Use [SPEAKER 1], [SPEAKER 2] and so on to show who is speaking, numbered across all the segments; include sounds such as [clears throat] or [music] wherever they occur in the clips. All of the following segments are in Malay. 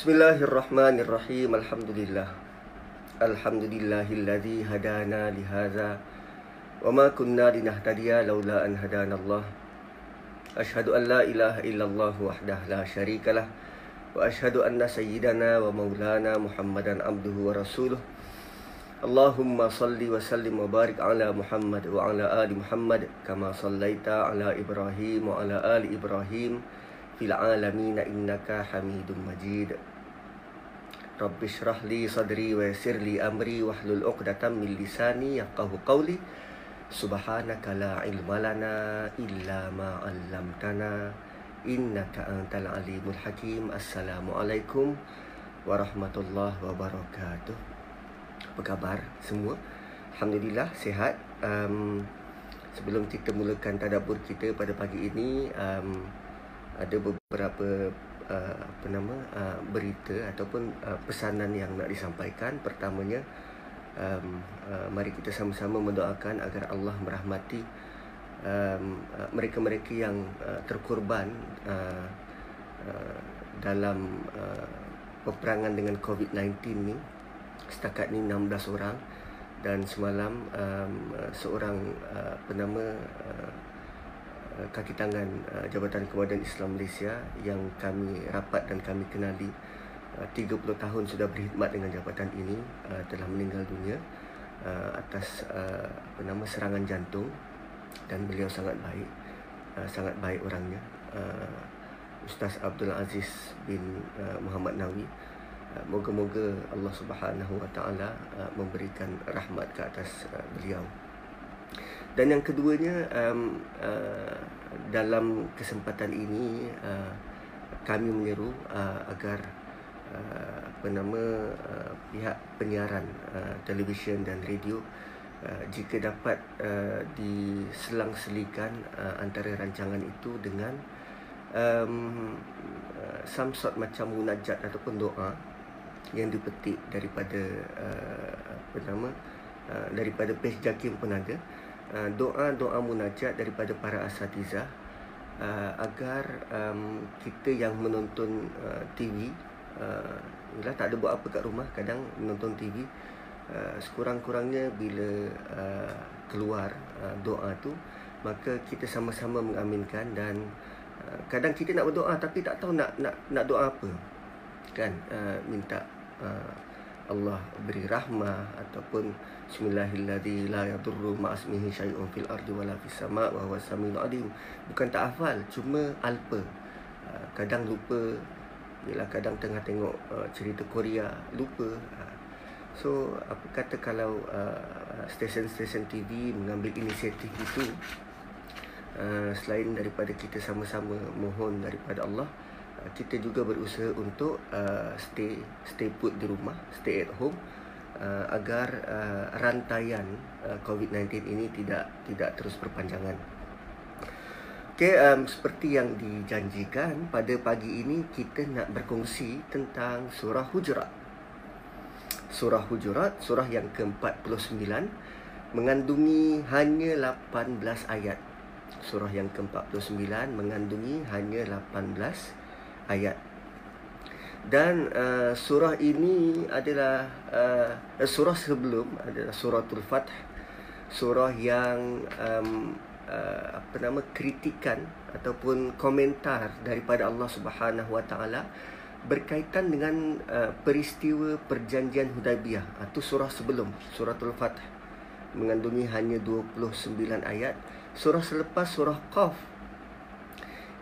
[SPEAKER 1] Bismillahirrahmanirrahim. Alhamdulillah. Alhamdulillahilladzi hadana li hadza wa ma kunna linahtadiya laula an hadana Allah. Ashhadu an la ilaha illallah wahdahu la syarikalah wa ashhadu anna sayyidana wa maulana Muhammadan abduhu wa rasuluh. Allahumma salli wa sallim wa barik ala Muhammad wa ala ali Muhammad kama sallaita ala Ibrahim wa ala ali Ibrahim fil alamin innaka Hamidum Majid. Rabbi syrah li sadri wa yassir li amri wahlul 'uqdatam min lisani yafqahu qawli. Subhanaka la ilma lana illa ma 'allamtana innaka antal alimul hakim. Assalamualaikum warahmatullahi wabarakatuh. Apa khabar semua? Alhamdulillah sihat. Um, sebelum kita mulakan tadabbur kita pada pagi ini um, ada beberapa uh, apa nama uh, berita ataupun uh, pesanan yang nak disampaikan. Pertamanya um, mari kita sama-sama mendoakan agar Allah merahmati um, mereka-mereka yang terkorban uh, uh, dalam uh, peperangan dengan COVID-19 ni. Setakat ni 16 orang dan semalam um, seorang uh, apa nama uh, Uh, kaki tangan uh, Jabatan Kemudahan Islam Malaysia yang kami rapat dan kami kenali 30 uh, tahun sudah berkhidmat dengan jabatan ini telah meninggal dunia atas apa nama serangan jantung. Dan beliau sangat baik sangat baik orangnya Ustaz Abdul Aziz bin Muhammad Nawi. Moga-moga Allah Subhanahu Wa Taala memberikan rahmat ke atas beliau dan yang keduanya um, uh, dalam kesempatan ini uh, kami menyeru uh, agar uh, apa nama uh, pihak penyiaran uh, televisyen dan radio uh, jika dapat uh, diselang-selikan uh, antara rancangan itu dengan um, uh, some sort macam munajat ataupun doa yang dipetik daripada uh, apa nama uh, daripada page Jakim pun ada Uh, doa-doa munajat daripada para asatizah uh, agar um, kita yang menonton uh, TV uh, tak ada buat apa kat rumah kadang menonton TV uh, sekurang-kurangnya bila uh, keluar uh, doa tu maka kita sama-sama mengaminkan dan uh, kadang kita nak berdoa tapi tak tahu nak nak nak doa apa kan? Uh, minta uh, Allah beri rahmah ataupun Bismillahirrahmanirrahim. La yadurru ma'asmihi syai'un fil ardi wala fis sama' wa huwa samiul alim. Bukan tak hafal cuma alpa. Uh, kadang lupa ialah kadang tengah tengok uh, cerita Korea lupa. Uh, so apa kata kalau stesen-stesen TV mengambil inisiatif itu selain daripada kita sama-sama mohon daripada Allah kita juga berusaha untuk uh, stay stay put di rumah, stay at home uh, agar uh, rantaian uh, COVID-19 ini tidak tidak terus berpanjangan. Okay, um, seperti yang dijanjikan pada pagi ini kita nak berkongsi tentang surah Hujurat. Surah Hujurat, surah yang ke-49 mengandungi hanya 18 ayat. Surah yang ke-49 mengandungi hanya 18 ayat. Dan uh, surah ini adalah uh, surah sebelum adalah suratul Fath. Surah yang um, uh, apa nama kritikan ataupun komentar daripada Allah Subhanahu Wa Taala berkaitan dengan uh, peristiwa perjanjian Hudaybiyah. Itu surah sebelum suratul Fath mengandungi hanya 29 ayat. Surah selepas surah Qaf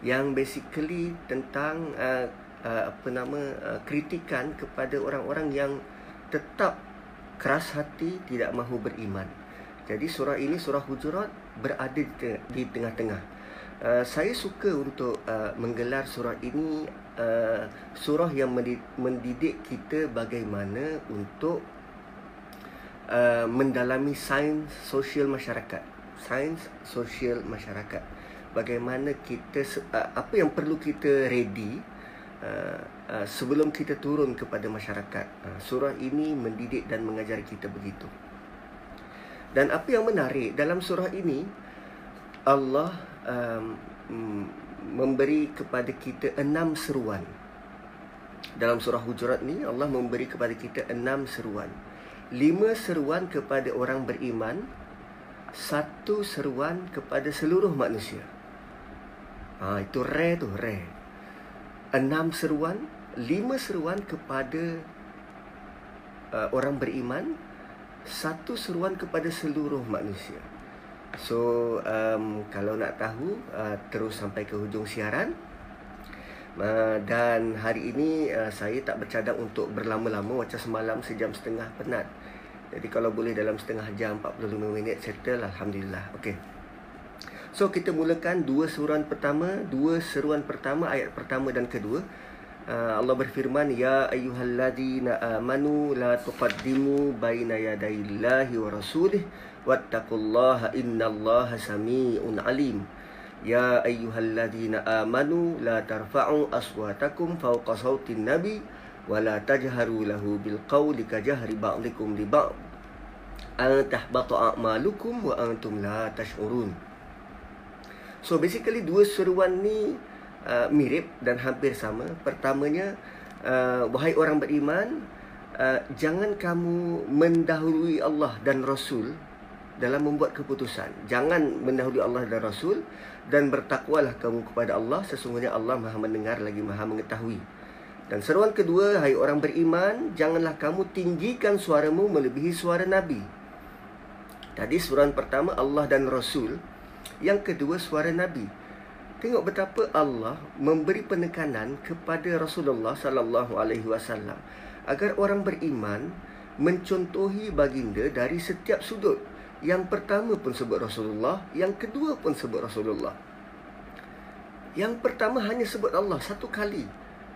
[SPEAKER 1] yang basically tentang uh, uh, apa nama uh, kritikan kepada orang-orang yang tetap keras hati tidak mahu beriman. Jadi surah ini surah Hujurat berada di tengah-tengah. Uh, saya suka untuk uh, menggelar surah ini uh, surah yang mendidik kita bagaimana untuk uh, mendalami sains sosial masyarakat. Sains sosial masyarakat bagaimana kita uh, apa yang perlu kita ready uh, uh, sebelum kita turun kepada masyarakat. Uh, surah ini mendidik dan mengajar kita begitu. Dan apa yang menarik dalam surah ini Allah um, memberi kepada kita enam seruan. dalam surah Hujurat ni Allah memberi kepada kita enam seruan. Lima seruan kepada orang beriman, satu seruan kepada seluruh manusia. Ha, itu rare tu, rare. Enam seruan, lima seruan kepada uh, orang beriman, satu seruan kepada seluruh manusia. So, um, kalau nak tahu, uh, terus sampai ke hujung siaran. Uh, dan hari ini uh, saya tak bercadang untuk berlama-lama macam semalam sejam setengah penat. Jadi kalau boleh dalam setengah jam 45 minit settle alhamdulillah. Okey. So kita mulakan dua seruan pertama, dua seruan pertama ayat pertama dan kedua. Uh, Allah berfirman ya ayyuhalladzina amanu la tuqaddimu baina yadayillahi wa rasulih wattaqullaha innallaha samiun 'alim. Ya ayyuhalladzina amanu la tarfa'u aswatakum fawqa sawtin nabi wa la tajharu lahu bilqawli kajahri ba'dikum li ba'd an tahbata a'malukum wa antum la tash'urun. So basically dua seruan ni uh, mirip dan hampir sama. Pertamanya, uh, wahai orang beriman, uh, jangan kamu mendahului Allah dan Rasul dalam membuat keputusan. Jangan mendahului Allah dan Rasul dan bertakwalah kamu kepada Allah sesungguhnya Allah Maha mendengar lagi Maha mengetahui. Dan seruan kedua, hai orang beriman, janganlah kamu tinggikan suaramu melebihi suara Nabi. Tadi seruan pertama Allah dan Rasul, yang kedua suara Nabi. Tengok betapa Allah memberi penekanan kepada Rasulullah sallallahu alaihi wasallam agar orang beriman mencontohi baginda dari setiap sudut. Yang pertama pun sebut Rasulullah, yang kedua pun sebut Rasulullah. Yang pertama hanya sebut Allah satu kali,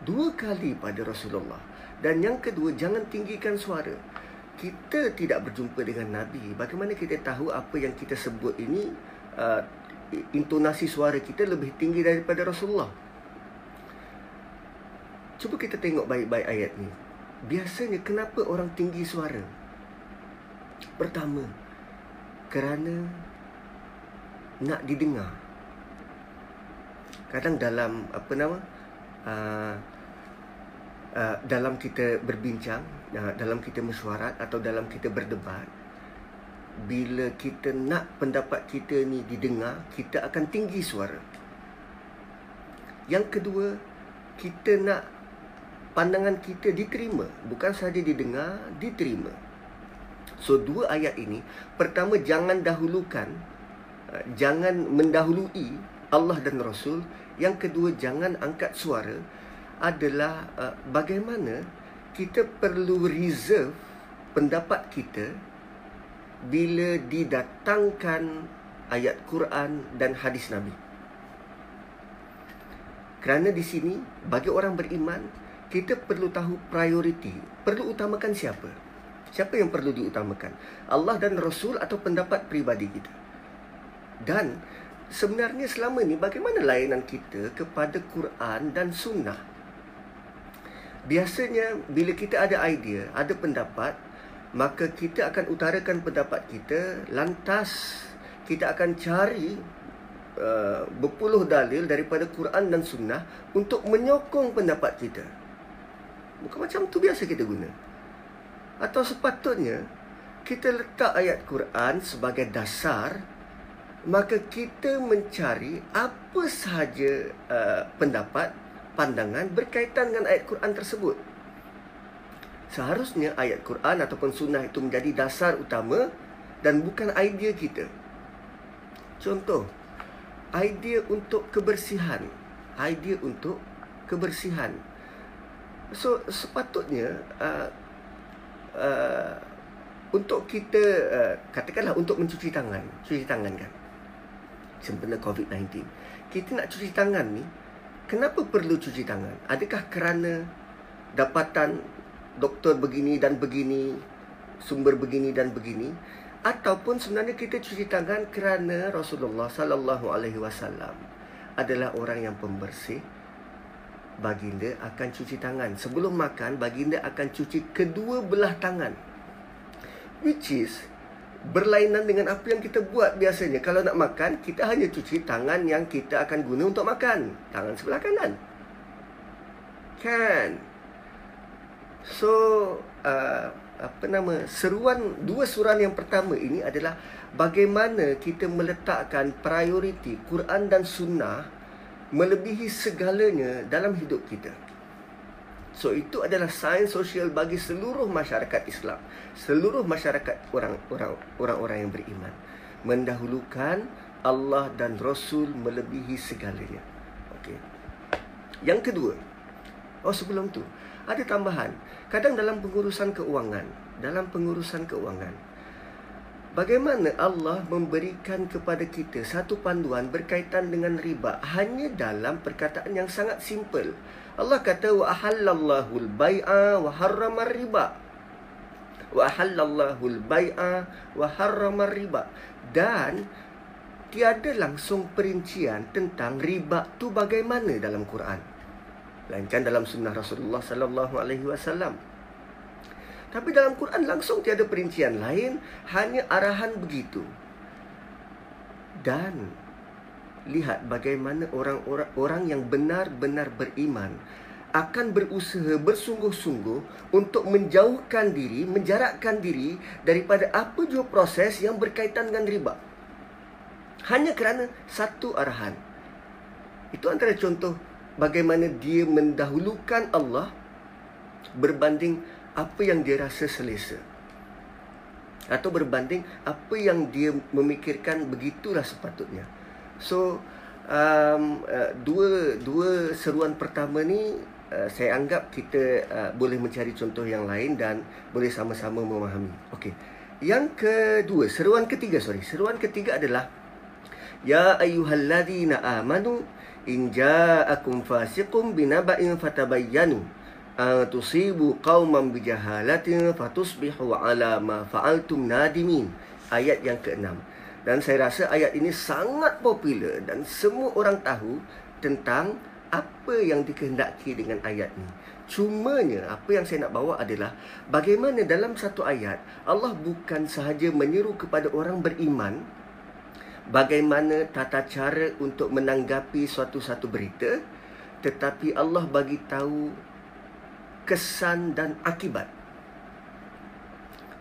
[SPEAKER 1] dua kali pada Rasulullah. Dan yang kedua jangan tinggikan suara. Kita tidak berjumpa dengan Nabi. Bagaimana kita tahu apa yang kita sebut ini uh, intonasi suara kita lebih tinggi daripada Rasulullah? Cuba kita tengok baik-baik ayat ni. Biasanya kenapa orang tinggi suara? Pertama, kerana nak didengar. Kadang dalam apa nama? Uh, uh, dalam kita berbincang, uh, dalam kita mesyuarat atau dalam kita berdebat, bila kita nak pendapat kita ni didengar, kita akan tinggi suara. Yang kedua, kita nak pandangan kita diterima, bukan sahaja didengar, diterima. So dua ayat ini Pertama jangan dahulukan uh, Jangan mendahului Allah dan Rasul Yang kedua jangan angkat suara Adalah uh, bagaimana Kita perlu reserve Pendapat kita Bila didatangkan Ayat Quran dan hadis Nabi Kerana di sini Bagi orang beriman Kita perlu tahu prioriti Perlu utamakan siapa Siapa yang perlu diutamakan? Allah dan Rasul atau pendapat pribadi kita? Dan sebenarnya selama ni bagaimana layanan kita kepada Quran dan Sunnah? Biasanya bila kita ada idea, ada pendapat, maka kita akan utarakan pendapat kita, lantas kita akan cari uh, berpuluh dalil daripada Quran dan Sunnah untuk menyokong pendapat kita. Bukan macam tu biasa kita guna. Atau sepatutnya kita letak ayat Quran sebagai dasar maka kita mencari apa sahaja uh, pendapat pandangan berkaitan dengan ayat Quran tersebut. Seharusnya ayat Quran ataupun sunnah itu menjadi dasar utama dan bukan idea kita. Contoh, idea untuk kebersihan. Idea untuk kebersihan. So, sepatutnya uh, uh, untuk kita uh, katakanlah untuk mencuci tangan, cuci tangan kan. Sempena COVID-19. Kita nak cuci tangan ni, kenapa perlu cuci tangan? Adakah kerana dapatan doktor begini dan begini, sumber begini dan begini ataupun sebenarnya kita cuci tangan kerana Rasulullah sallallahu alaihi wasallam adalah orang yang pembersih baginda akan cuci tangan. Sebelum makan, baginda akan cuci kedua belah tangan. Which is berlainan dengan apa yang kita buat biasanya. Kalau nak makan, kita hanya cuci tangan yang kita akan guna untuk makan. Tangan sebelah kanan. Kan? So uh, apa nama seruan dua suran yang pertama ini adalah bagaimana kita meletakkan prioriti Quran dan Sunnah melebihi segalanya dalam hidup kita. So itu adalah sains sosial bagi seluruh masyarakat Islam, seluruh masyarakat orang-orang orang-orang yang beriman mendahulukan Allah dan Rasul melebihi segalanya. Okey. Yang kedua, oh sebelum tu, ada tambahan. Kadang dalam pengurusan keuangan, dalam pengurusan keuangan, bagaimana Allah memberikan kepada kita satu panduan berkaitan dengan riba hanya dalam perkataan yang sangat simple. Allah kata wa ahallallahu al-bai'a wa harrama riba. Wa ahallallahu al-bai'a wa harrama riba. Dan tiada langsung perincian tentang riba tu bagaimana dalam Quran melainkan dalam sunnah Rasulullah sallallahu alaihi wasallam. Tapi dalam Quran langsung tiada perincian lain, hanya arahan begitu. Dan lihat bagaimana orang-orang orang yang benar-benar beriman akan berusaha bersungguh-sungguh untuk menjauhkan diri, menjarakkan diri daripada apa jua proses yang berkaitan dengan riba. Hanya kerana satu arahan. Itu antara contoh bagaimana dia mendahulukan Allah berbanding apa yang dia rasa selesa. Atau berbanding apa yang dia memikirkan begitulah sepatutnya. So um, uh, dua dua seruan pertama ni uh, saya anggap kita uh, boleh mencari contoh yang lain dan boleh sama-sama memahami. Okey. Yang kedua seruan ketiga sorry. Seruan ketiga adalah ya ayyuhalladzina amanu in ja'akum fasiqun binaba'in fatabayyanu an tusibu qauman bijahalatin fatusbihu ala ma fa'altum nadimin. Ayat yang keenam. Dan saya rasa ayat ini sangat popular dan semua orang tahu tentang apa yang dikehendaki dengan ayat ini cumanya apa yang saya nak bawa adalah bagaimana dalam satu ayat Allah bukan sahaja menyeru kepada orang beriman bagaimana tata cara untuk menanggapi suatu-satu berita tetapi Allah bagi tahu kesan dan akibat.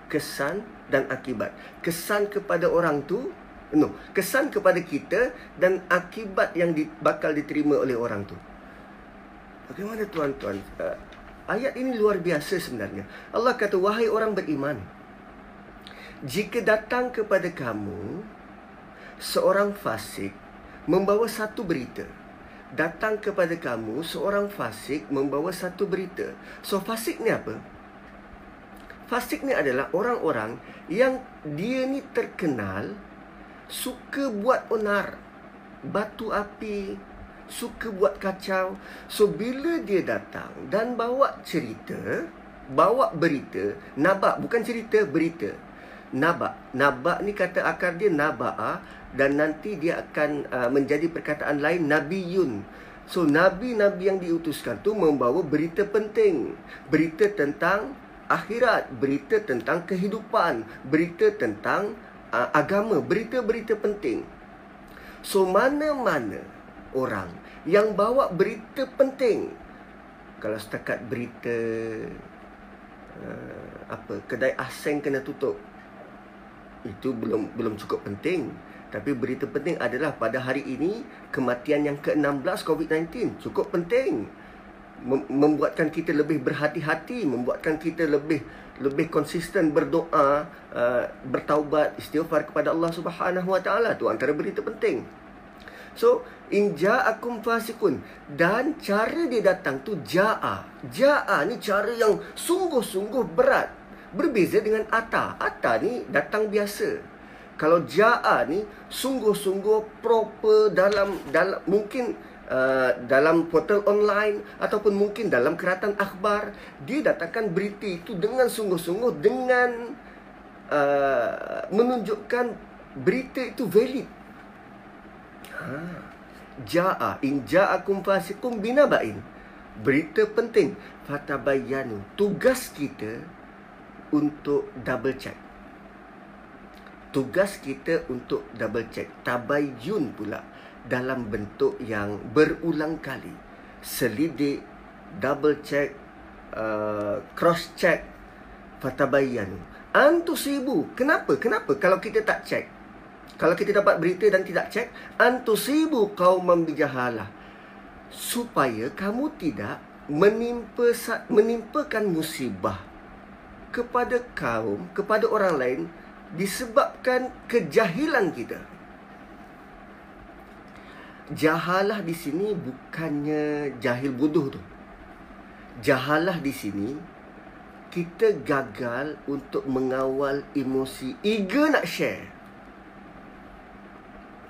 [SPEAKER 1] Kesan dan akibat. Kesan kepada orang tu no kesan kepada kita dan akibat yang di, bakal diterima oleh orang tu. Bagaimana tuan-tuan? Uh, ayat ini luar biasa sebenarnya. Allah kata wahai orang beriman jika datang kepada kamu seorang fasik membawa satu berita. Datang kepada kamu seorang fasik membawa satu berita. So fasik ni apa? Fasik ni adalah orang-orang yang dia ni terkenal suka buat onar, batu api, suka buat kacau. So bila dia datang dan bawa cerita, bawa berita, nabak bukan cerita, berita. Nabak. Nabak ni kata akar dia naba'a dan nanti dia akan uh, menjadi perkataan lain nabiyun. So nabi-nabi yang diutuskan tu membawa berita penting. Berita tentang akhirat berita tentang kehidupan berita tentang uh, agama berita-berita penting. So mana-mana orang yang bawa berita penting kalau setakat berita uh, apa kedai asing kena tutup itu belum belum cukup penting tapi berita penting adalah pada hari ini kematian yang ke-16 COVID-19 cukup penting membuatkan kita lebih berhati-hati, membuatkan kita lebih lebih konsisten berdoa, uh, bertaubat, istighfar kepada Allah Subhanahu Wa Taala tu antara berita penting. So, in ja'akum fasikun dan cara dia datang tu ja'a. Ja'a ni cara yang sungguh-sungguh berat. Berbeza dengan ata. Ata ni datang biasa kalau jaa ni sungguh-sungguh proper dalam dalam mungkin uh, dalam portal online ataupun mungkin dalam keratan akhbar dia datangkan berita itu dengan sungguh-sungguh dengan uh, menunjukkan berita itu valid. Ha. Jaa in jaakum fasikum binaba'in berita penting. Fatabayyanu tugas kita untuk double check tugas kita untuk double check. Tabayyun pula dalam bentuk yang berulang kali. Selidik double check uh, cross check fatabayyanu antusibu kenapa? Kenapa? Kalau kita tak check. Kalau kita dapat berita dan tidak check antusibu qauman bijahalah supaya kamu tidak menimpa menimpakan musibah kepada kaum kepada orang lain disebabkan kejahilan kita. Jahalah di sini bukannya jahil bodoh tu. Jahalah di sini kita gagal untuk mengawal emosi eager nak share.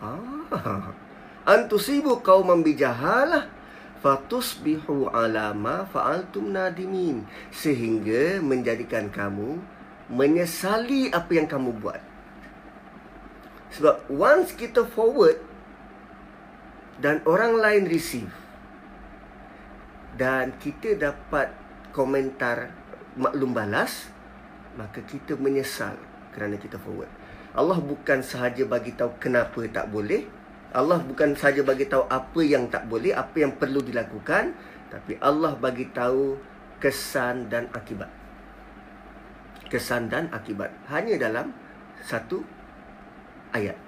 [SPEAKER 1] Ah antusibu qauman bijahalah fatusbihu ala ma fa'altum nadimin. Sehingga menjadikan kamu menyesali apa yang kamu buat. Sebab once kita forward dan orang lain receive dan kita dapat komentar maklum balas maka kita menyesal kerana kita forward. Allah bukan sahaja bagi tahu kenapa tak boleh. Allah bukan saja bagi tahu apa yang tak boleh, apa yang perlu dilakukan, tapi Allah bagi tahu kesan dan akibat. Kesan dan akibat hanya dalam satu ayat.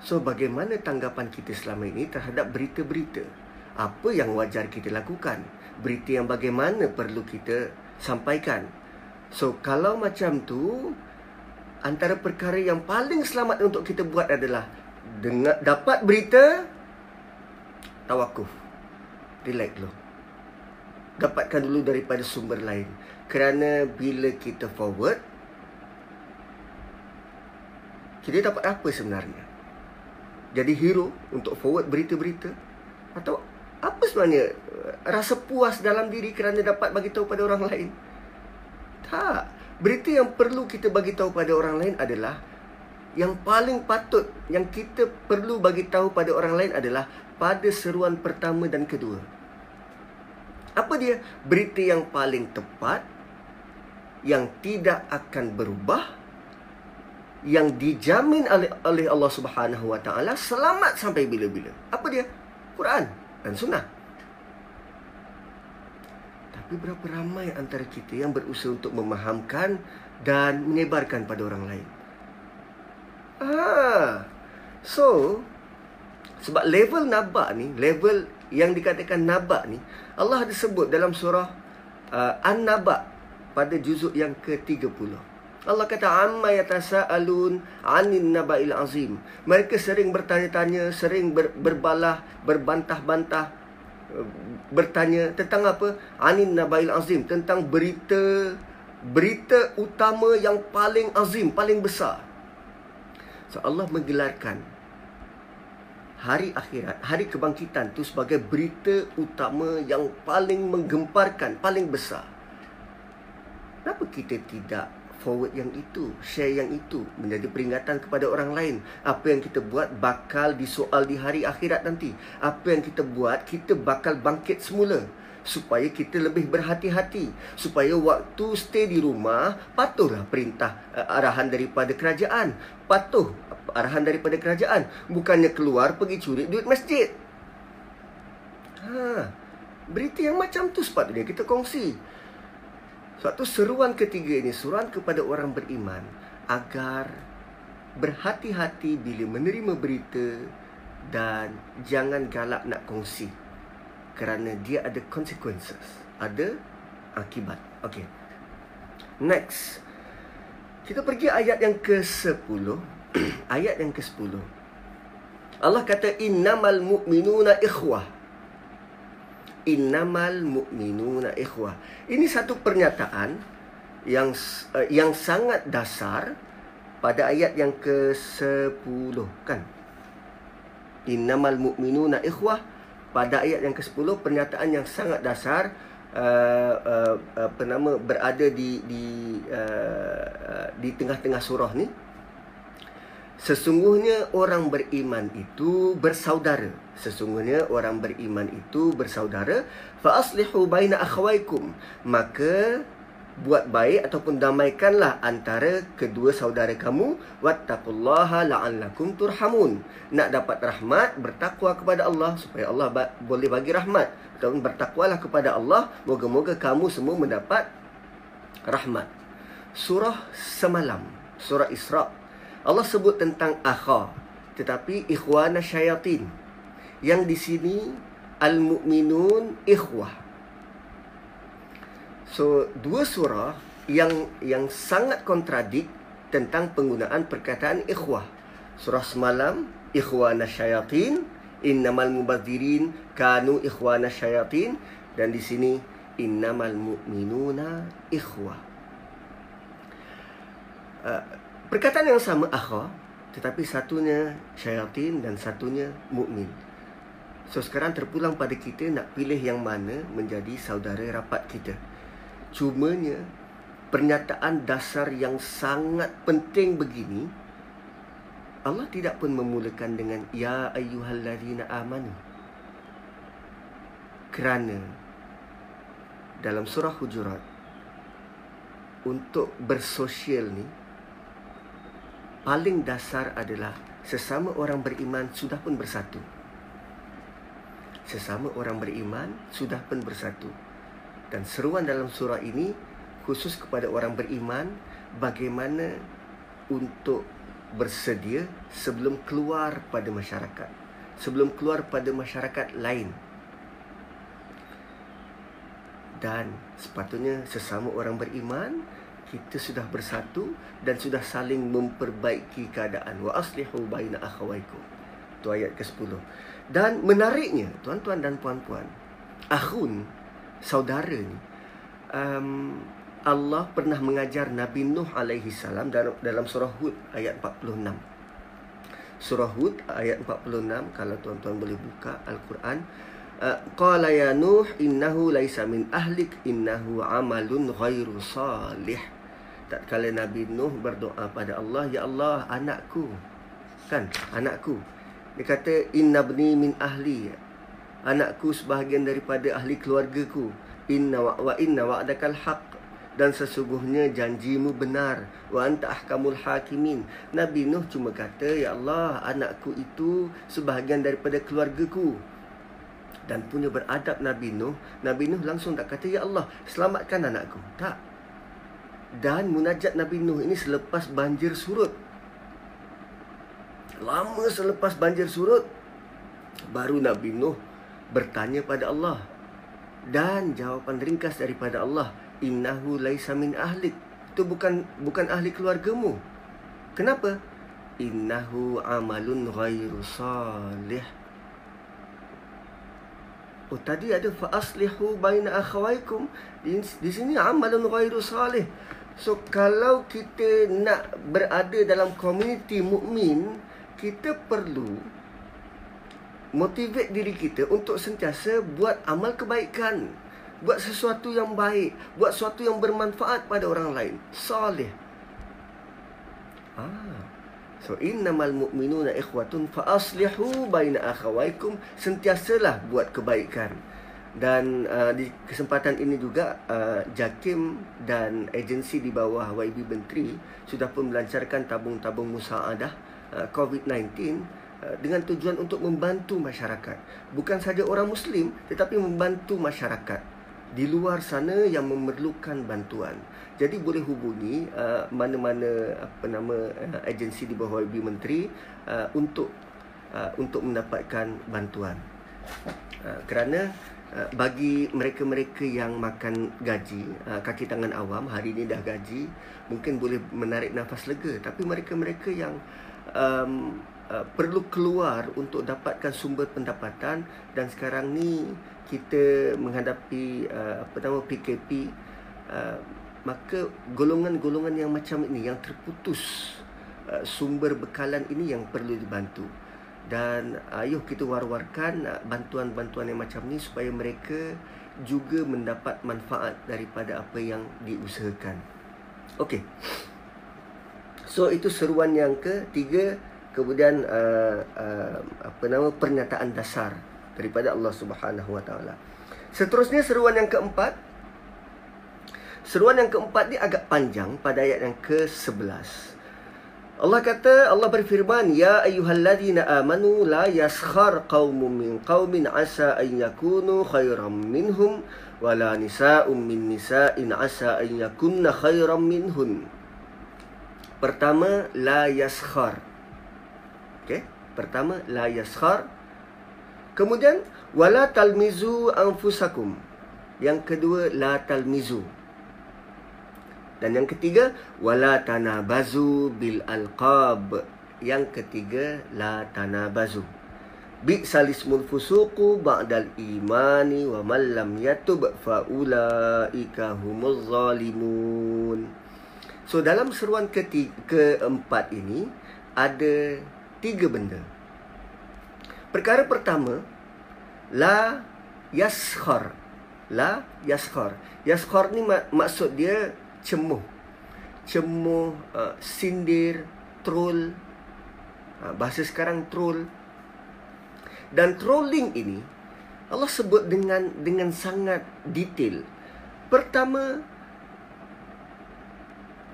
[SPEAKER 1] So bagaimana tanggapan kita selama ini terhadap berita-berita? Apa yang wajar kita lakukan? Berita yang bagaimana perlu kita sampaikan? So kalau macam tu antara perkara yang paling selamat untuk kita buat adalah dengar dapat berita tawakuf relax dulu dapatkan dulu daripada sumber lain kerana bila kita forward kita dapat apa sebenarnya jadi hero untuk forward berita-berita atau apa sebenarnya rasa puas dalam diri kerana dapat bagi tahu pada orang lain tak berita yang perlu kita bagi tahu pada orang lain adalah yang paling patut yang kita perlu bagi tahu pada orang lain adalah pada seruan pertama dan kedua. Apa dia? Berita yang paling tepat yang tidak akan berubah yang dijamin oleh, oleh Allah Subhanahu Wa Taala selamat sampai bila-bila. Apa dia? Quran dan Sunnah. Tapi berapa ramai antara kita yang berusaha untuk memahamkan dan menyebarkan pada orang lain? Ah. So sebab level nabak ni, level yang dikatakan nabak ni, Allah ada sebut dalam surah uh, An-Naba pada juzuk yang ke-30. Allah kata amma yatasaalun 'anin naba'il azim. Mereka sering bertanya-tanya, sering ber, berbalah, berbantah-bantah bertanya tentang apa? 'Anin naba'il azim, tentang berita berita utama yang paling azim, paling besar. So Allah menggelarkan hari akhirat, hari kebangkitan tu sebagai berita utama yang paling menggemparkan, paling besar. Kenapa kita tidak forward yang itu, share yang itu menjadi peringatan kepada orang lain. Apa yang kita buat bakal disoal di hari akhirat nanti. Apa yang kita buat, kita bakal bangkit semula. Supaya kita lebih berhati-hati. Supaya waktu stay di rumah patuhlah perintah uh, arahan daripada kerajaan. Patuh arahan daripada kerajaan. Bukannya keluar pergi curi duit masjid. Ha berita yang macam tu sepatutnya kita kongsi suatu seruan ketiga ini seruan kepada orang beriman agar berhati-hati bila menerima berita dan jangan galak nak kongsi kerana dia ada consequences ada akibat. Okey. Next. Kita pergi ayat yang ke-10 [clears throat] ayat yang ke-10 Allah kata innamal mu'minuna ikhwah innamal mu'minuna ikhwah. Ini satu pernyataan yang uh, yang sangat dasar pada ayat yang ke-10 kan? Innamal mu'minuna ikhwah. Pada ayat yang ke-10 pernyataan yang sangat dasar uh, uh, apa nama berada di di uh, uh, di tengah-tengah surah ni. Sesungguhnya orang beriman itu bersaudara sesungguhnya orang beriman itu bersaudara fa aslihu baina akhawaykum maka buat baik ataupun damaikanlah antara kedua saudara kamu. Wattaqullaha la'allakum turhamun. Nak dapat rahmat bertakwa kepada Allah supaya Allah ba- boleh bagi rahmat. Ataupun bertakwalah kepada Allah moga-moga kamu semua mendapat rahmat. Surah semalam surah Isra. Allah sebut tentang akha tetapi ikhwana syayatin yang di sini al-mu'minun ikhwah So dua surah yang yang sangat kontradik tentang penggunaan perkataan ikhwah. Surah semalam ikhwana syayatin innamal mubadzirin kanu ikhwana syayatin dan di sini innamal mu'minuna ikhwah. Uh, perkataan yang sama akha tetapi satunya syayatin dan satunya mukmin. So sekarang terpulang pada kita nak pilih yang mana menjadi saudara rapat kita. Cumanya pernyataan dasar yang sangat penting begini Allah tidak pun memulakan dengan ya ayyuhallazina amanu. Kerana dalam surah Hujurat untuk bersosial ni paling dasar adalah sesama orang beriman sudah pun bersatu. Sesama orang beriman sudah pun bersatu. Dan seruan dalam surah ini khusus kepada orang beriman bagaimana untuk bersedia sebelum keluar pada masyarakat. Sebelum keluar pada masyarakat lain. Dan sepatutnya sesama orang beriman kita sudah bersatu dan sudah saling memperbaiki keadaan wa aslihu baina akhawaikum. Ayat ke-10. Dan menariknya tuan-tuan dan puan-puan, akhun saudara ni um, Allah pernah mengajar Nabi Nuh alaihi salam dalam surah Hud ayat 46. Surah Hud ayat 46 kalau tuan-tuan boleh buka al-Quran uh, qala ya nuh innahu laisa min ahlik innahu amalun ghairu salih tatkala Nabi Nuh berdoa pada Allah ya Allah anakku kan anakku dia kata inna bni min ahli. Anakku sebahagian daripada ahli keluargaku. Inna wa, wa inna wa'dakal haq. Dan sesungguhnya janjimu benar. Wa anta ahkamul hakimin. Nabi nuh cuma kata ya Allah anakku itu sebahagian daripada keluargaku. Dan punya beradab nabi nuh nabi nuh langsung tak kata ya Allah selamatkan anakku. Tak. Dan munajat nabi nuh ini selepas banjir surut lama selepas banjir surut baru nabi nuh bertanya pada Allah dan jawapan ringkas daripada Allah innahu laisa min ahlik. Itu bukan bukan ahli keluargamu. Kenapa? Innahu amalun ghairu salih. Oh tadi ada fa aslihu baina akhawaikum. Di, di sini amalun ghairu salih. So kalau kita nak berada dalam komuniti mukmin kita perlu motivate diri kita untuk sentiasa buat amal kebaikan. Buat sesuatu yang baik buat sesuatu yang bermanfaat pada orang lain. Salih. Ah. So innamal mu'minuna ikhwatun fa aslihu baina akhawaikum. Sentiasalah buat kebaikan. Dan uh, di kesempatan ini juga uh, Jakim dan agensi di bawah YB Menteri sudah pun melancarkan tabung-tabung musaadah COVID-19 Uh, dengan tujuan untuk membantu masyarakat. Bukan saja orang muslim tetapi membantu masyarakat di luar sana yang memerlukan bantuan. Jadi boleh hubungi uh, mana-mana apa nama uh, agensi di bawah ibu menteri uh, untuk uh, untuk mendapatkan bantuan. Uh, kerana uh, bagi mereka-mereka yang makan gaji uh, kaki tangan awam hari ini dah gaji mungkin boleh menarik nafas lega. Tapi mereka-mereka yang um, Uh, perlu keluar untuk dapatkan sumber pendapatan dan sekarang ni kita menghadapi uh, apa nama PKP uh, maka golongan-golongan yang macam ini yang terputus uh, sumber bekalan ini yang perlu dibantu dan ayuh kita war-warkan uh, bantuan-bantuan yang macam ni supaya mereka juga mendapat manfaat daripada apa yang diusahakan. Okey. So itu seruan yang ketiga kemudian uh, uh, apa nama pernyataan dasar daripada Allah Subhanahu Wa Taala. Seterusnya seruan yang keempat Seruan yang keempat ni agak panjang pada ayat yang ke-11. Allah kata Allah berfirman ya ayyuhalladzina amanu la yaskhar qaumun min qaumin asa an yakunu khairam minhum wala nisa'un min nisa'in asa an yakunna khairam minhun Pertama la yaskhar Okey pertama la yaskhar Kemudian wala talmizu anfusakum Yang kedua la talmizu dan yang ketiga wala tanabazu bil alqab. Yang ketiga la tanabazu. Bi salismul fusuqu ba'dal imani wa man lam yatub fa ulaika humuz zalimun. So dalam seruan ketiga, keempat ini ada tiga benda. Perkara pertama la yaskhar. La yaskhar. Yaskhar ni mak- maksud dia cemuh cemuh uh, sindir troll uh, bahasa sekarang troll dan trolling ini Allah sebut dengan dengan sangat detail pertama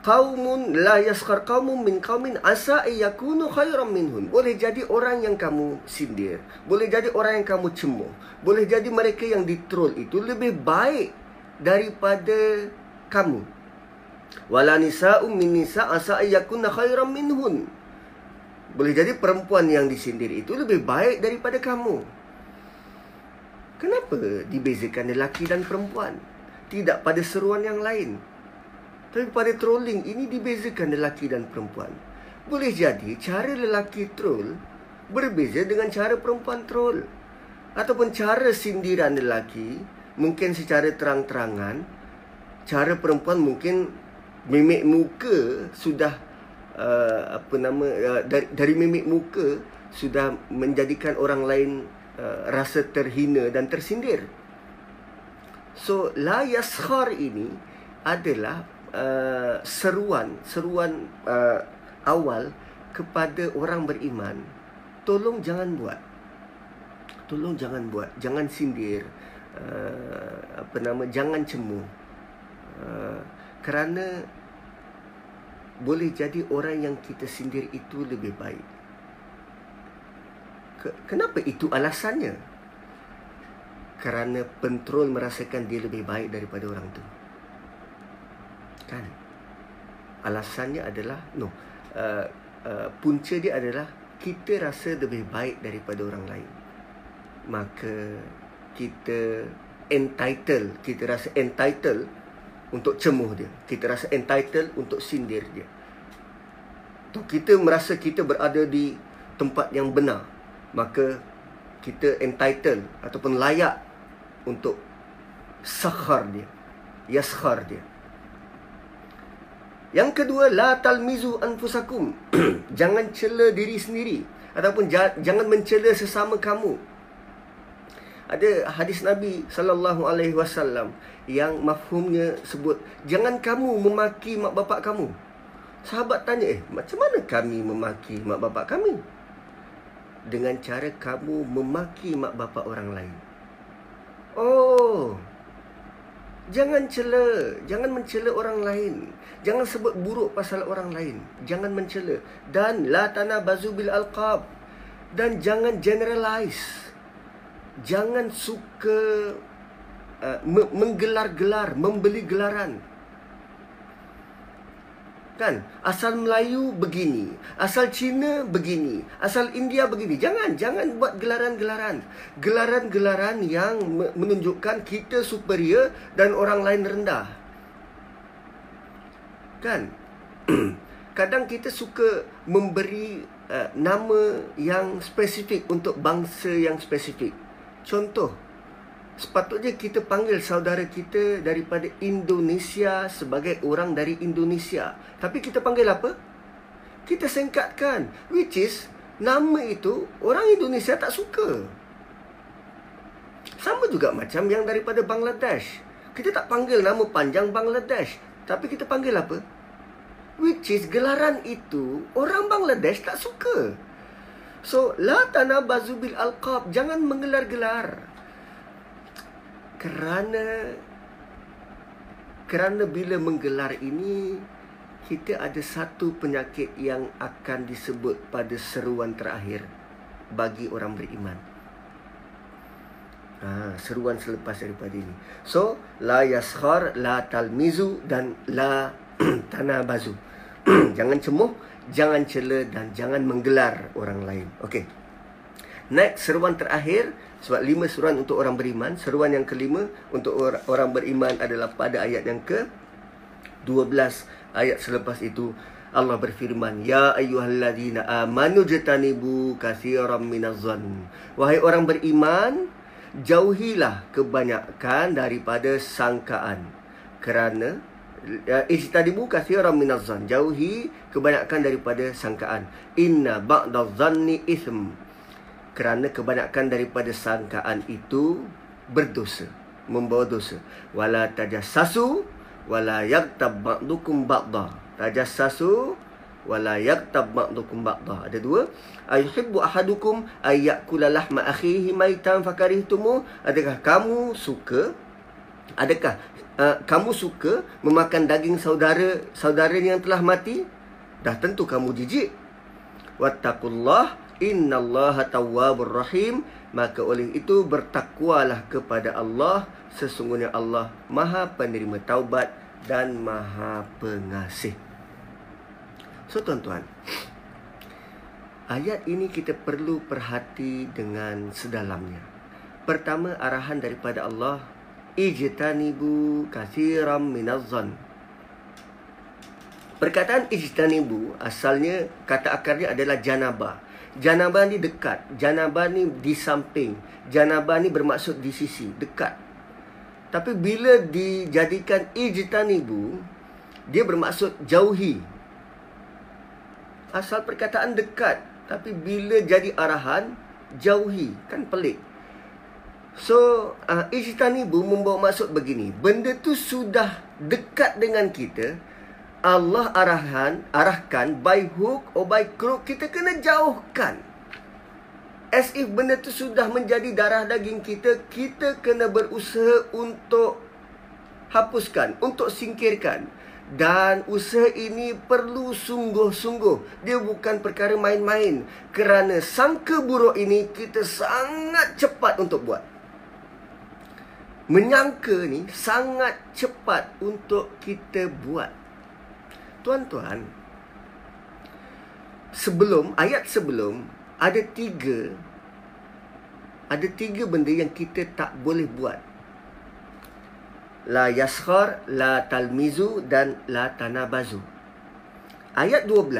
[SPEAKER 1] qaumun la yaskhar qaumun min qaumin asa yakunu khairan minhum boleh jadi orang yang kamu sindir boleh jadi orang yang kamu cemuh boleh jadi mereka yang ditroll itu lebih baik daripada kamu Wala nisa'um min nisa' asa ayyakunna khairan minhun. Boleh jadi perempuan yang disindir itu lebih baik daripada kamu. Kenapa dibezakan lelaki dan perempuan? Tidak pada seruan yang lain. Tapi pada trolling ini dibezakan lelaki dan perempuan. Boleh jadi cara lelaki troll berbeza dengan cara perempuan troll. Ataupun cara sindiran lelaki mungkin secara terang-terangan. Cara perempuan mungkin mimik muka sudah uh, apa nama uh, dari, dari mimik muka sudah menjadikan orang lain uh, rasa terhina dan tersindir. So la yaskhar ini adalah uh, seruan seruan uh, awal kepada orang beriman. Tolong jangan buat. Tolong jangan buat. Jangan sindir. Uh, apa nama jangan cemu. Uh, kerana boleh jadi orang yang kita sindir itu lebih baik. Kenapa itu alasannya? Kerana pentrol merasakan dia lebih baik daripada orang tu. Kan? Alasannya adalah no. Uh, uh, punca dia adalah kita rasa lebih baik daripada orang lain. Maka kita entitled, kita rasa entitled untuk cemuh dia. Kita rasa entitled untuk sindir dia. Atau kita merasa kita berada di tempat yang benar. Maka kita entitled ataupun layak untuk sakhar dia. Yaskhar dia. Yang kedua, la talmizu anfusakum. [clears throat] jangan cela diri sendiri. Ataupun jangan mencela sesama kamu ada hadis Nabi sallallahu alaihi wasallam yang mafhumnya sebut jangan kamu memaki mak bapak kamu. Sahabat tanya, "Eh, macam mana kami memaki mak bapak kami?" Dengan cara kamu memaki mak bapak orang lain. Oh. Jangan cela, jangan mencela orang lain. Jangan sebut buruk pasal orang lain. Jangan mencela dan la tanabazu bil alqab dan jangan generalize jangan suka uh, menggelar-gelar, membeli gelaran. Kan? Asal Melayu begini, asal Cina begini, asal India begini. Jangan, jangan buat gelaran-gelaran. Gelaran-gelaran yang menunjukkan kita superior dan orang lain rendah. Kan? [clears throat] Kadang kita suka memberi uh, nama yang spesifik untuk bangsa yang spesifik. Contoh, sepatutnya kita panggil saudara kita daripada Indonesia sebagai orang dari Indonesia. Tapi kita panggil apa? Kita singkatkan. Which is, nama itu orang Indonesia tak suka. Sama juga macam yang daripada Bangladesh. Kita tak panggil nama panjang Bangladesh. Tapi kita panggil apa? Which is, gelaran itu orang Bangladesh tak suka. So, la tanabazu bil alqab. Jangan menggelar-gelar. Kerana kerana bila menggelar ini kita ada satu penyakit yang akan disebut pada seruan terakhir bagi orang beriman. Ha, seruan selepas daripada ini. So, la yaskhar, la talmizu dan la [clears throat] tanabazu. [clears throat] jangan cemuh, jangan cela dan jangan menggelar orang lain. Okey. Next seruan terakhir sebab lima seruan untuk orang beriman, seruan yang kelima untuk orang beriman adalah pada ayat yang ke 12 ayat selepas itu. Allah berfirman ya ayyuhalladzina amanu jatanibu katsiran minaz-zann wahai orang beriman jauhilah kebanyakan daripada sangkaan. Kerana ya, ijtanibu katsiran minaz-zann jauhi kebanyakan daripada sangkaan. Inna ba'dadh-dhanni ithm kerana kebanyakan daripada sangkaan itu berdosa membawa dosa. Wala tajassasu wala yaktab ba'dukum ba'da tajassasu wala yaktab ba'dukum ba'da ada dua. Ayuhibbu ahadukum ayyakula lahma akhihi maitan fakarihtumu. Adakah kamu suka adakah uh, kamu suka memakan daging saudara saudara yang telah mati? Dah tentu kamu jijik. Wattaqullah innallaha tawwabur rahim maka oleh itu bertakwalah kepada Allah sesungguhnya Allah Maha penerima taubat dan Maha pengasih. So tuan-tuan, ayat ini kita perlu perhati dengan sedalamnya. Pertama arahan daripada Allah, ijtanibu katsiran minazzan. Perkataan ijtanibu asalnya kata akarnya adalah janabah. Janabah ni dekat, janabah ni di samping, janabah ni bermaksud di sisi, dekat. Tapi bila dijadikan ijtanibu, dia bermaksud jauhi. Asal perkataan dekat, tapi bila jadi arahan, jauhi. Kan pelik. So, uh, ijtanibu membawa maksud begini. Benda tu sudah dekat dengan kita. Allah arahan, arahkan by hook or by crook, kita kena jauhkan. As if benda tu sudah menjadi darah daging kita, kita kena berusaha untuk hapuskan, untuk singkirkan. Dan usaha ini perlu sungguh-sungguh. Dia bukan perkara main-main. Kerana sangka buruk ini kita sangat cepat untuk buat. Menyangka ni sangat cepat untuk kita buat. Tuan-tuan, sebelum, ayat sebelum, ada tiga ada tiga benda yang kita tak boleh buat. La yaskhar la talmizu dan la tanabazu. Ayat 12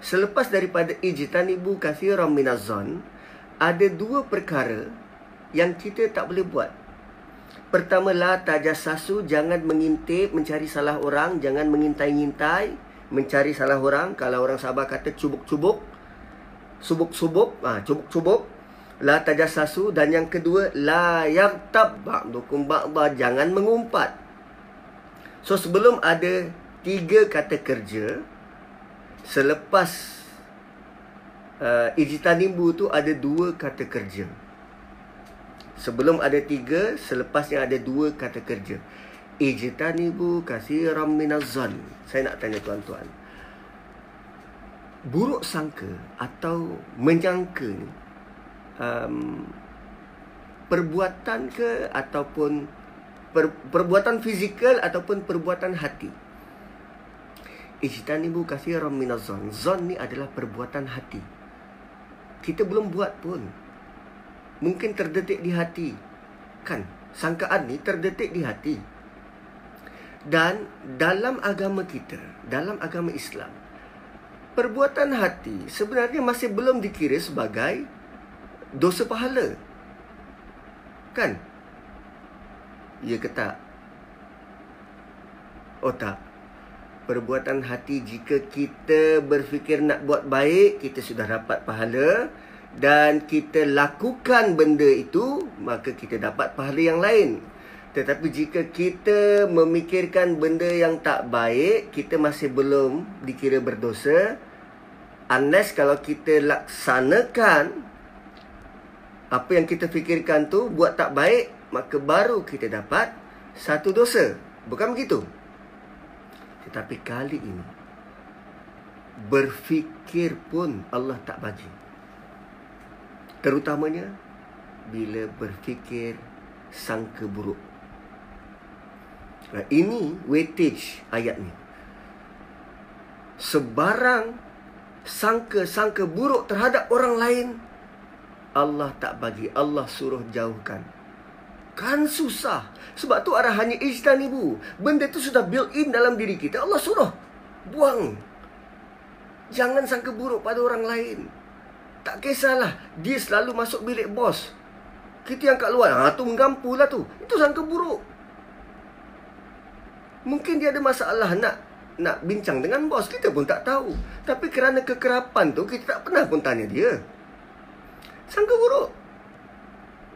[SPEAKER 1] selepas daripada ijtanibu katsiran minazan ada dua perkara yang kita tak boleh buat pertama la tajassasu jangan mengintip mencari salah orang jangan mengintai-intai mencari salah orang kalau orang Sabah kata cubuk-cubuk subuk-subuk, ah ha, cubuk-cubuk, la tajassasu dan yang kedua la yaqtab ba'dukum ba'dha jangan mengumpat. So sebelum ada tiga kata kerja selepas uh, ijtanimbu tu ada dua kata kerja. Sebelum ada tiga, selepasnya ada dua kata kerja. Ijtanibu kasiram minaz-zan. Saya nak tanya tuan-tuan. Buruk sangka atau menyangka ni um, perbuatan ke ataupun per, perbuatan fizikal ataupun perbuatan hati? Ijtanibu katsiran minaz-zan zan ni adalah perbuatan hati. Kita belum buat pun mungkin terdetik di hati kan sangkaan ni terdetik di hati dan dalam agama kita dalam agama Islam perbuatan hati sebenarnya masih belum dikira sebagai dosa pahala. Kan? Ya ke tak? Oh tak. Perbuatan hati jika kita berfikir nak buat baik, kita sudah dapat pahala dan kita lakukan benda itu, maka kita dapat pahala yang lain. Tetapi jika kita memikirkan benda yang tak baik, kita masih belum dikira berdosa. Unless kalau kita laksanakan apa yang kita fikirkan tu buat tak baik, maka baru kita dapat satu dosa. Bukan begitu? Tetapi kali ini berfikir pun Allah tak bagi. Terutamanya bila berfikir sangka buruk. Nah, ini weightage ayat ni. Sebarang sangka-sangka buruk terhadap orang lain Allah tak bagi, Allah suruh jauhkan. Kan susah. Sebab tu arahannya ijtanibu. Benda tu sudah built in dalam diri kita. Allah suruh buang. Jangan sangka buruk pada orang lain. Tak kisahlah. Dia selalu masuk bilik bos. Kita yang kat luar. Ha, tu menggampu lah tu. Itu sangka buruk. Mungkin dia ada masalah nak nak bincang dengan bos. Kita pun tak tahu. Tapi kerana kekerapan tu, kita tak pernah pun tanya dia. Sangka buruk.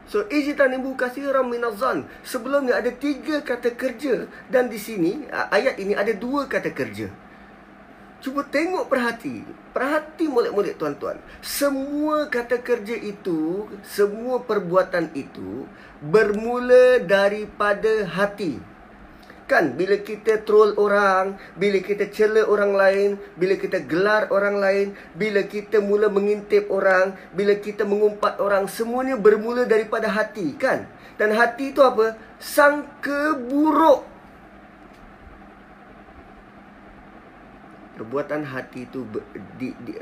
[SPEAKER 1] So, ijtanibu kathiran minazan. Sebelum ni ada tiga kata kerja. Dan di sini, ayat ini ada dua kata kerja. Cuba tengok perhati. Perhati molek-molek tuan-tuan. Semua kata kerja itu, semua perbuatan itu bermula daripada hati. Kan bila kita troll orang, bila kita cela orang lain, bila kita gelar orang lain, bila kita mula mengintip orang, bila kita mengumpat orang, semuanya bermula daripada hati, kan? Dan hati itu apa? Sangka buruk. Perbuatan hati itu di, di,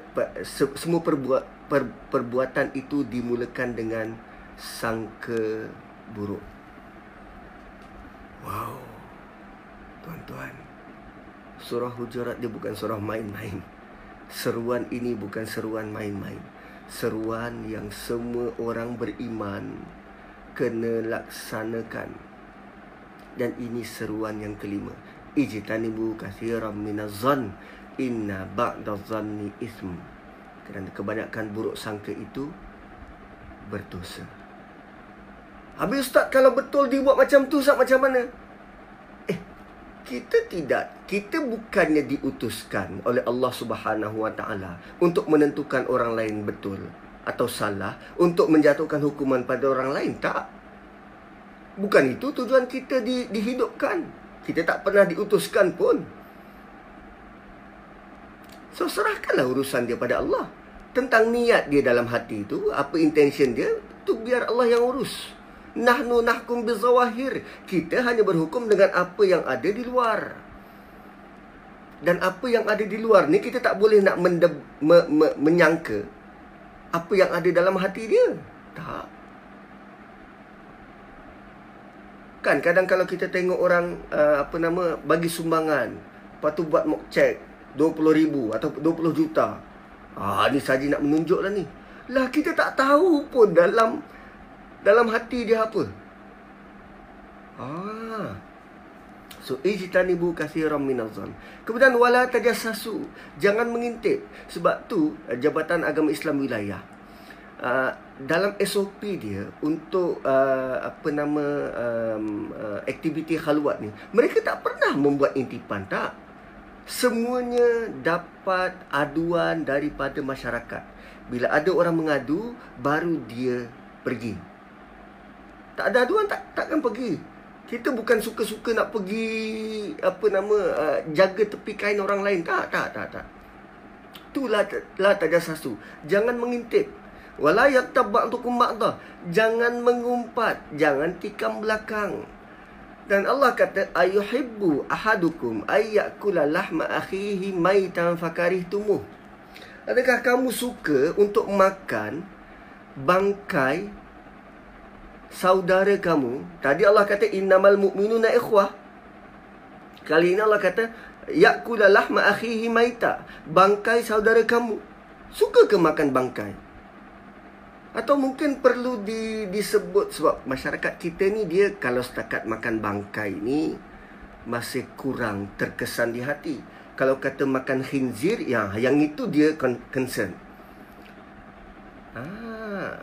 [SPEAKER 1] se, semua perbuat, per, perbuatan itu dimulakan dengan sangka buruk. Wow. Tuan-tuan, surah Hujurat dia bukan surah main-main. Seruan ini bukan seruan main-main. Seruan yang semua orang beriman kena laksanakan. Dan ini seruan yang kelima. Ijtanibu kathiran minazan inna ba'dazanni ism. Kerana kebanyakan buruk sangka itu berdosa. Habis Ustaz kalau betul dibuat macam tu Ustaz macam mana? kita tidak kita bukannya diutuskan oleh Allah Subhanahu Wa Taala untuk menentukan orang lain betul atau salah untuk menjatuhkan hukuman pada orang lain tak bukan itu tujuan kita di, dihidupkan kita tak pernah diutuskan pun so serahkanlah urusan dia pada Allah tentang niat dia dalam hati itu apa intention dia tu biar Allah yang urus Nahnu nahkum bizawahir. Kita hanya berhukum dengan apa yang ada di luar. Dan apa yang ada di luar ni kita tak boleh nak mende- me- me- menyangka apa yang ada dalam hati dia. Tak. Kan kadang kalau kita tengok orang uh, apa nama bagi sumbangan, lepas tu buat mock check 20 ribu atau 20 juta. Ah ni saja nak menunjuklah ni. Lah kita tak tahu pun dalam dalam hati dia apa? Ah. So ijtanibu katsiran minazan. Kemudian wala tajassasu. Jangan mengintip. Sebab tu eh, Jabatan Agama Islam Wilayah uh, dalam SOP dia untuk uh, apa nama um, uh, aktiviti khalwat ni, mereka tak pernah membuat intipan tak. Semuanya dapat aduan daripada masyarakat. Bila ada orang mengadu, baru dia pergi. Tak ada aduan tak takkan pergi. Kita bukan suka-suka nak pergi apa nama uh, jaga tepi kain orang lain. Tak, tak, tak, tak. Itulah lah tajasasu. Jangan mengintip. Wala yaktab ba'dukum ba'da. Jangan mengumpat, jangan tikam belakang. Dan Allah kata ayuhibbu ahadukum ayyakula lahma akhihi maitan fakarihtumuh. Adakah kamu suka untuk makan bangkai saudara kamu. Tadi Allah kata innamal mu'minuna ikhwah. Kali ini Allah kata yakula lahma akhihi maita. Bangkai saudara kamu. Suka ke makan bangkai? Atau mungkin perlu di, disebut sebab masyarakat kita ni dia kalau setakat makan bangkai ni masih kurang terkesan di hati. Kalau kata makan khinzir, ya, yang itu dia concern. Ah,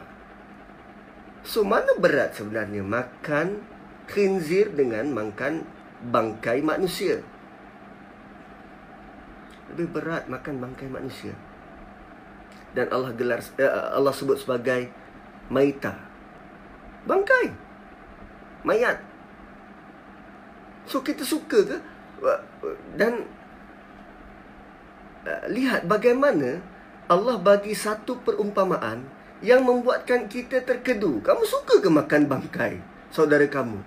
[SPEAKER 1] So mana berat sebenarnya makan khinzir dengan makan bangkai manusia? Lebih berat makan bangkai manusia. Dan Allah gelar uh, Allah sebut sebagai maita. Bangkai. Mayat. So kita suka ke dan uh, lihat bagaimana Allah bagi satu perumpamaan yang membuatkan kita terkedu. Kamu suka ke makan bangkai saudara kamu?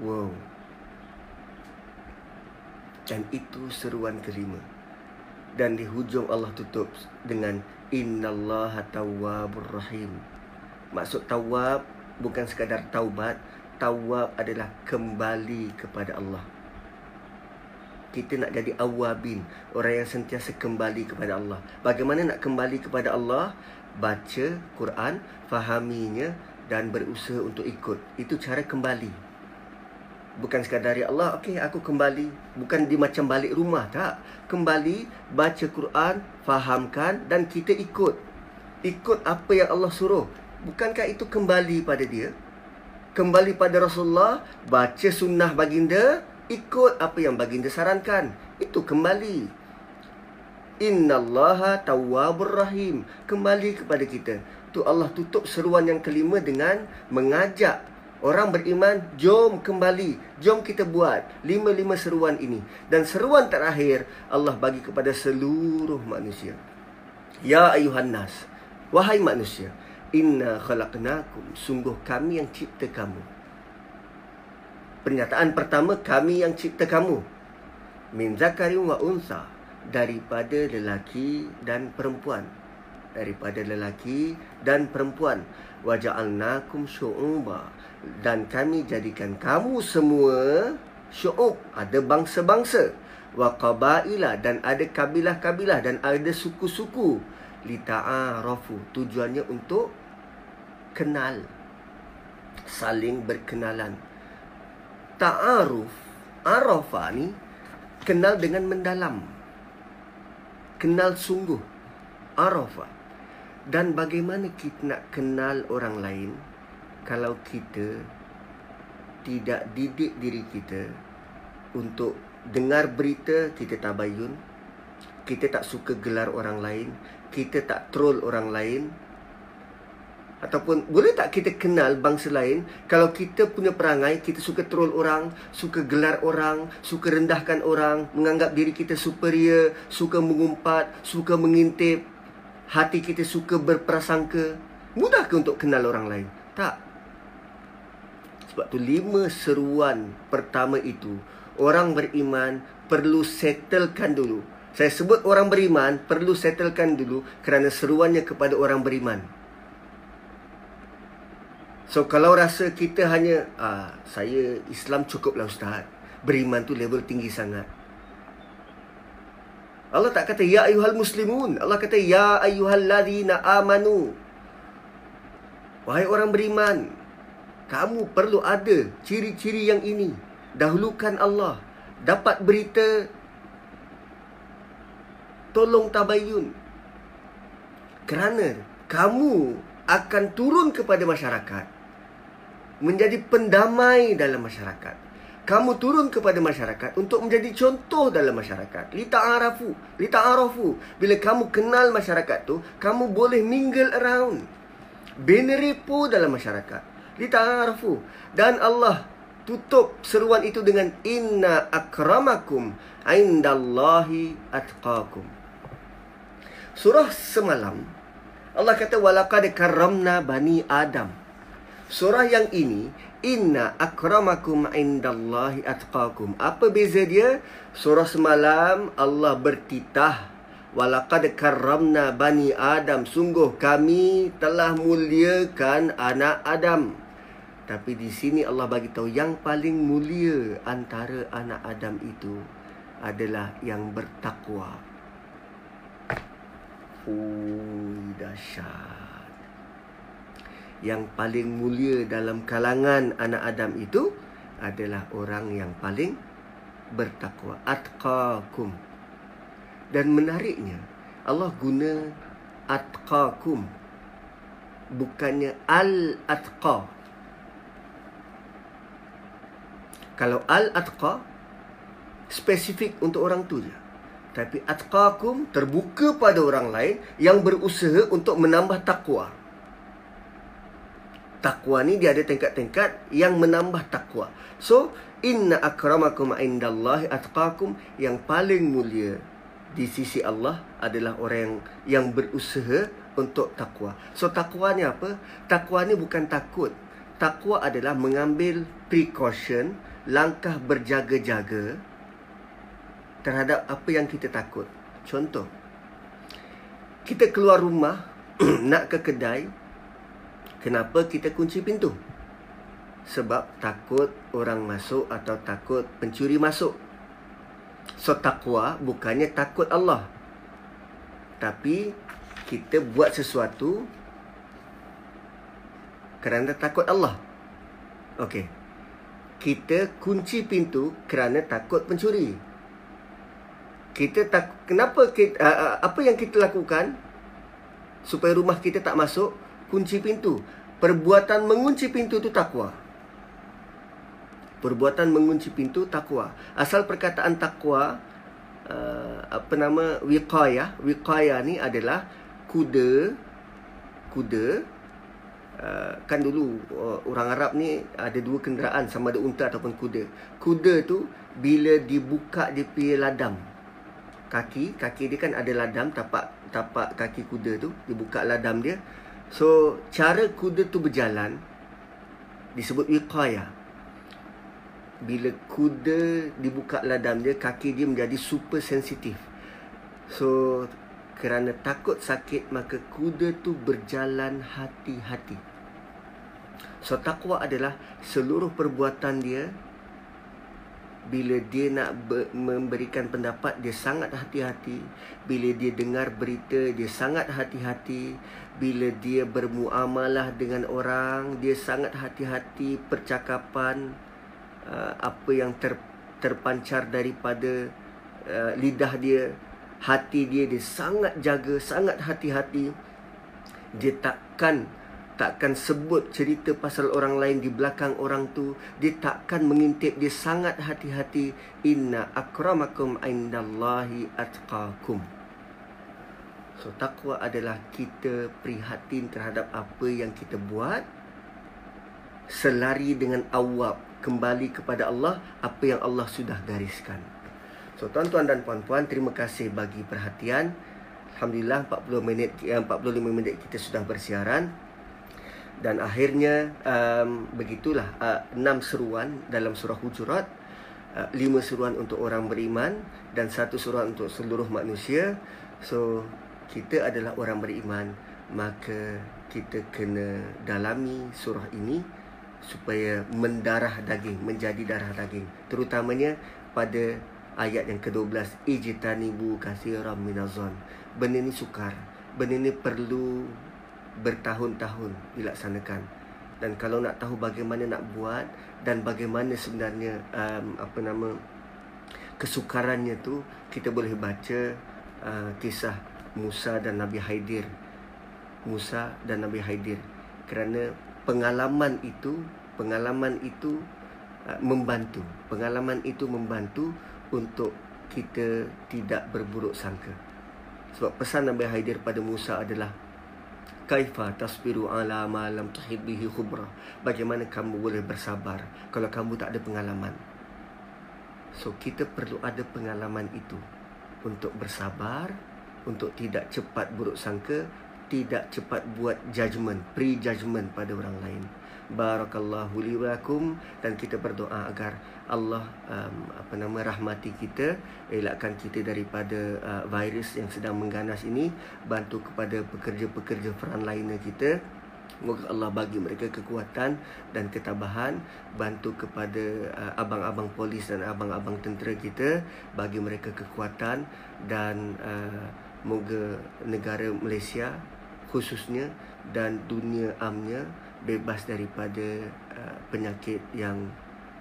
[SPEAKER 1] Wow. Dan itu seruan kelima. Dan di hujung Allah tutup dengan Innallaha tawwabur rahim. Maksud tawab bukan sekadar taubat. Tawab adalah kembali kepada Allah. Kita nak jadi awabin. Orang yang sentiasa kembali kepada Allah. Bagaimana nak kembali kepada Allah? Baca Quran, fahaminya dan berusaha untuk ikut. Itu cara kembali bukan sekadar ya Allah okey aku kembali. Bukan di macam balik rumah tak. Kembali baca Quran fahamkan dan kita ikut. Ikut apa yang Allah suruh. Bukankah itu kembali pada dia? Kembali pada Rasulullah baca sunnah baginda ikut apa yang baginda sarankan. Itu kembali. Innallaha tawwabur rahim. Kembali kepada kita. Tu Allah tutup seruan yang kelima dengan mengajak Orang beriman, jom kembali. Jom kita buat lima-lima seruan ini. Dan seruan terakhir, Allah bagi kepada seluruh manusia. Ya ayuhan nas. Wahai manusia. Inna khalaqnakum. Sungguh kami yang cipta kamu. Pernyataan pertama, kami yang cipta kamu. Min zakarin wa unsa. Daripada lelaki dan perempuan. Daripada lelaki dan perempuan. Waja'alnakum syu'uba dan kami jadikan kamu semua syu'ub. Ada bangsa-bangsa. Wa qabaila. Dan ada kabilah-kabilah. Dan ada suku-suku. Li ta'arafu tujuannya untuk kenal. Saling berkenalan. Ta'aruf. Arafa ni kenal dengan mendalam. Kenal sungguh. Arafa. Dan bagaimana kita nak kenal orang lain kalau kita tidak didik diri kita untuk dengar berita kita tabayun kita tak suka gelar orang lain kita tak troll orang lain ataupun boleh tak kita kenal bangsa lain? Kalau kita punya perangai kita suka troll orang suka gelar orang suka rendahkan orang menganggap diri kita superior suka mengumpat suka mengintip hati kita suka berprasangka mudah ke untuk kenal orang lain? Tak sebab tu lima seruan pertama itu orang beriman perlu settlekan dulu. Saya sebut orang beriman perlu settlekan dulu kerana seruannya kepada orang beriman. So kalau rasa kita hanya ah saya Islam cukuplah ustaz. Beriman tu level tinggi sangat. Allah tak kata ya ayuhal muslimun. Allah kata ya ayuhal ladina amanu. Wahai orang beriman, kamu perlu ada ciri-ciri yang ini. Dahulukan Allah. Dapat berita. Tolong tabayun. Kerana kamu akan turun kepada masyarakat. Menjadi pendamai dalam masyarakat. Kamu turun kepada masyarakat untuk menjadi contoh dalam masyarakat. Lita arafu, lita arafu. Bila kamu kenal masyarakat tu, kamu boleh mingle around. Beneripu dalam masyarakat lita'arafu dan Allah tutup seruan itu dengan inna akramakum indallahi atqakum. Surah semalam Allah kata walaqad karramna bani adam. Surah yang ini inna akramakum indallahi atqakum. Apa beza dia? Surah semalam Allah bertitah Walaqad karramna bani Adam. Sungguh kami telah muliakan anak Adam tapi di sini Allah bagi tahu yang paling mulia antara anak Adam itu adalah yang bertakwa. Oh, dahsyat. Yang paling mulia dalam kalangan anak Adam itu adalah orang yang paling bertakwa. Atqakum. Dan menariknya, Allah guna atqakum. Bukannya al-atqa. Kalau al-atqa spesifik untuk orang tu je. Tapi atqakum terbuka pada orang lain yang berusaha untuk menambah takwa. takwa ni dia ada tingkat-tingkat yang menambah takwa. So, inna akramakum indallahi atqakum yang paling mulia di sisi Allah adalah orang yang, yang berusaha untuk takwa. So takwa ni apa? Takwa ni bukan takut. Takwa adalah mengambil precaution, langkah berjaga-jaga terhadap apa yang kita takut. Contoh, kita keluar rumah [clears throat] nak ke kedai, kenapa kita kunci pintu? Sebab takut orang masuk atau takut pencuri masuk. So takwa bukannya takut Allah. Tapi kita buat sesuatu kerana takut Allah. Okey. Kita kunci pintu kerana takut pencuri. Kita tak kenapa kita, uh, apa yang kita lakukan supaya rumah kita tak masuk kunci pintu. Perbuatan mengunci pintu itu takwa. Perbuatan mengunci pintu takwa. Asal perkataan takwa uh, apa nama wiqayah, wiqayah ni adalah kuda kuda uh, kan dulu uh, orang Arab ni ada dua kenderaan sama ada unta ataupun kuda. Kuda tu bila dibuka dia punya ladam kaki, kaki dia kan ada ladam tapak tapak kaki kuda tu dibuka ladam dia. So cara kuda tu berjalan disebut wiqayah bila kuda dibuka ladam dia kaki dia menjadi super sensitif so kerana takut sakit maka kuda tu berjalan hati-hati. So takwa adalah seluruh perbuatan dia bila dia nak memberikan pendapat dia sangat hati-hati. Bila dia dengar berita dia sangat hati-hati. Bila dia bermuamalah dengan orang dia sangat hati-hati percakapan uh, apa yang ter, terpancar daripada uh, lidah dia hati dia dia sangat jaga sangat hati-hati. Dia takkan takkan sebut cerita pasal orang lain di belakang orang tu. Dia takkan mengintip dia sangat hati-hati. Inna akramakum indallahi atqakum. So takwa adalah kita prihatin terhadap apa yang kita buat. Selari dengan awab kembali kepada Allah apa yang Allah sudah gariskan. So tuan-tuan dan puan-puan terima kasih bagi perhatian. Alhamdulillah 40 minit 45 eh, minit kita sudah bersiaran. Dan akhirnya um, begitulah uh, 6 seruan dalam surah Hujurat. Uh, 5 seruan untuk orang beriman dan satu seruan untuk seluruh manusia. So kita adalah orang beriman maka kita kena dalami surah ini supaya mendarah daging menjadi darah daging terutamanya pada ayat yang ke-12 ijtanibu katsiran minazon benda ni sukar. Benda ni perlu bertahun-tahun dilaksanakan. Dan kalau nak tahu bagaimana nak buat dan bagaimana sebenarnya um, apa nama kesukarannya tu kita boleh baca uh, kisah Musa dan Nabi Haidir. Musa dan Nabi Haidir. Kerana pengalaman itu pengalaman itu uh, membantu. Pengalaman itu membantu untuk kita tidak berburuk sangka. Sebab pesan Nabi Haidir pada Musa adalah kaifa tasbiru ala ma lam tuhid bihi khubra? Bagaimana kamu boleh bersabar kalau kamu tak ada pengalaman? So kita perlu ada pengalaman itu untuk bersabar untuk tidak cepat buruk sangka tidak cepat buat judgement, pre-judgement pada orang lain. Barakallahu li wakum dan kita berdoa agar Allah um, apa nama rahmati kita, elakkan kita daripada uh, virus yang sedang mengganas ini, bantu kepada pekerja-pekerja frontline kita. Semoga Allah bagi mereka kekuatan dan ketabahan Bantu kepada uh, abang-abang polis dan abang-abang tentera kita Bagi mereka kekuatan Dan uh, moga negara Malaysia khususnya dan dunia amnya bebas daripada uh, penyakit yang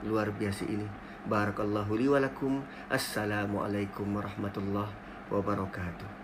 [SPEAKER 1] luar biasa ini. Barakallahu li wa lakum. Assalamualaikum warahmatullahi wabarakatuh.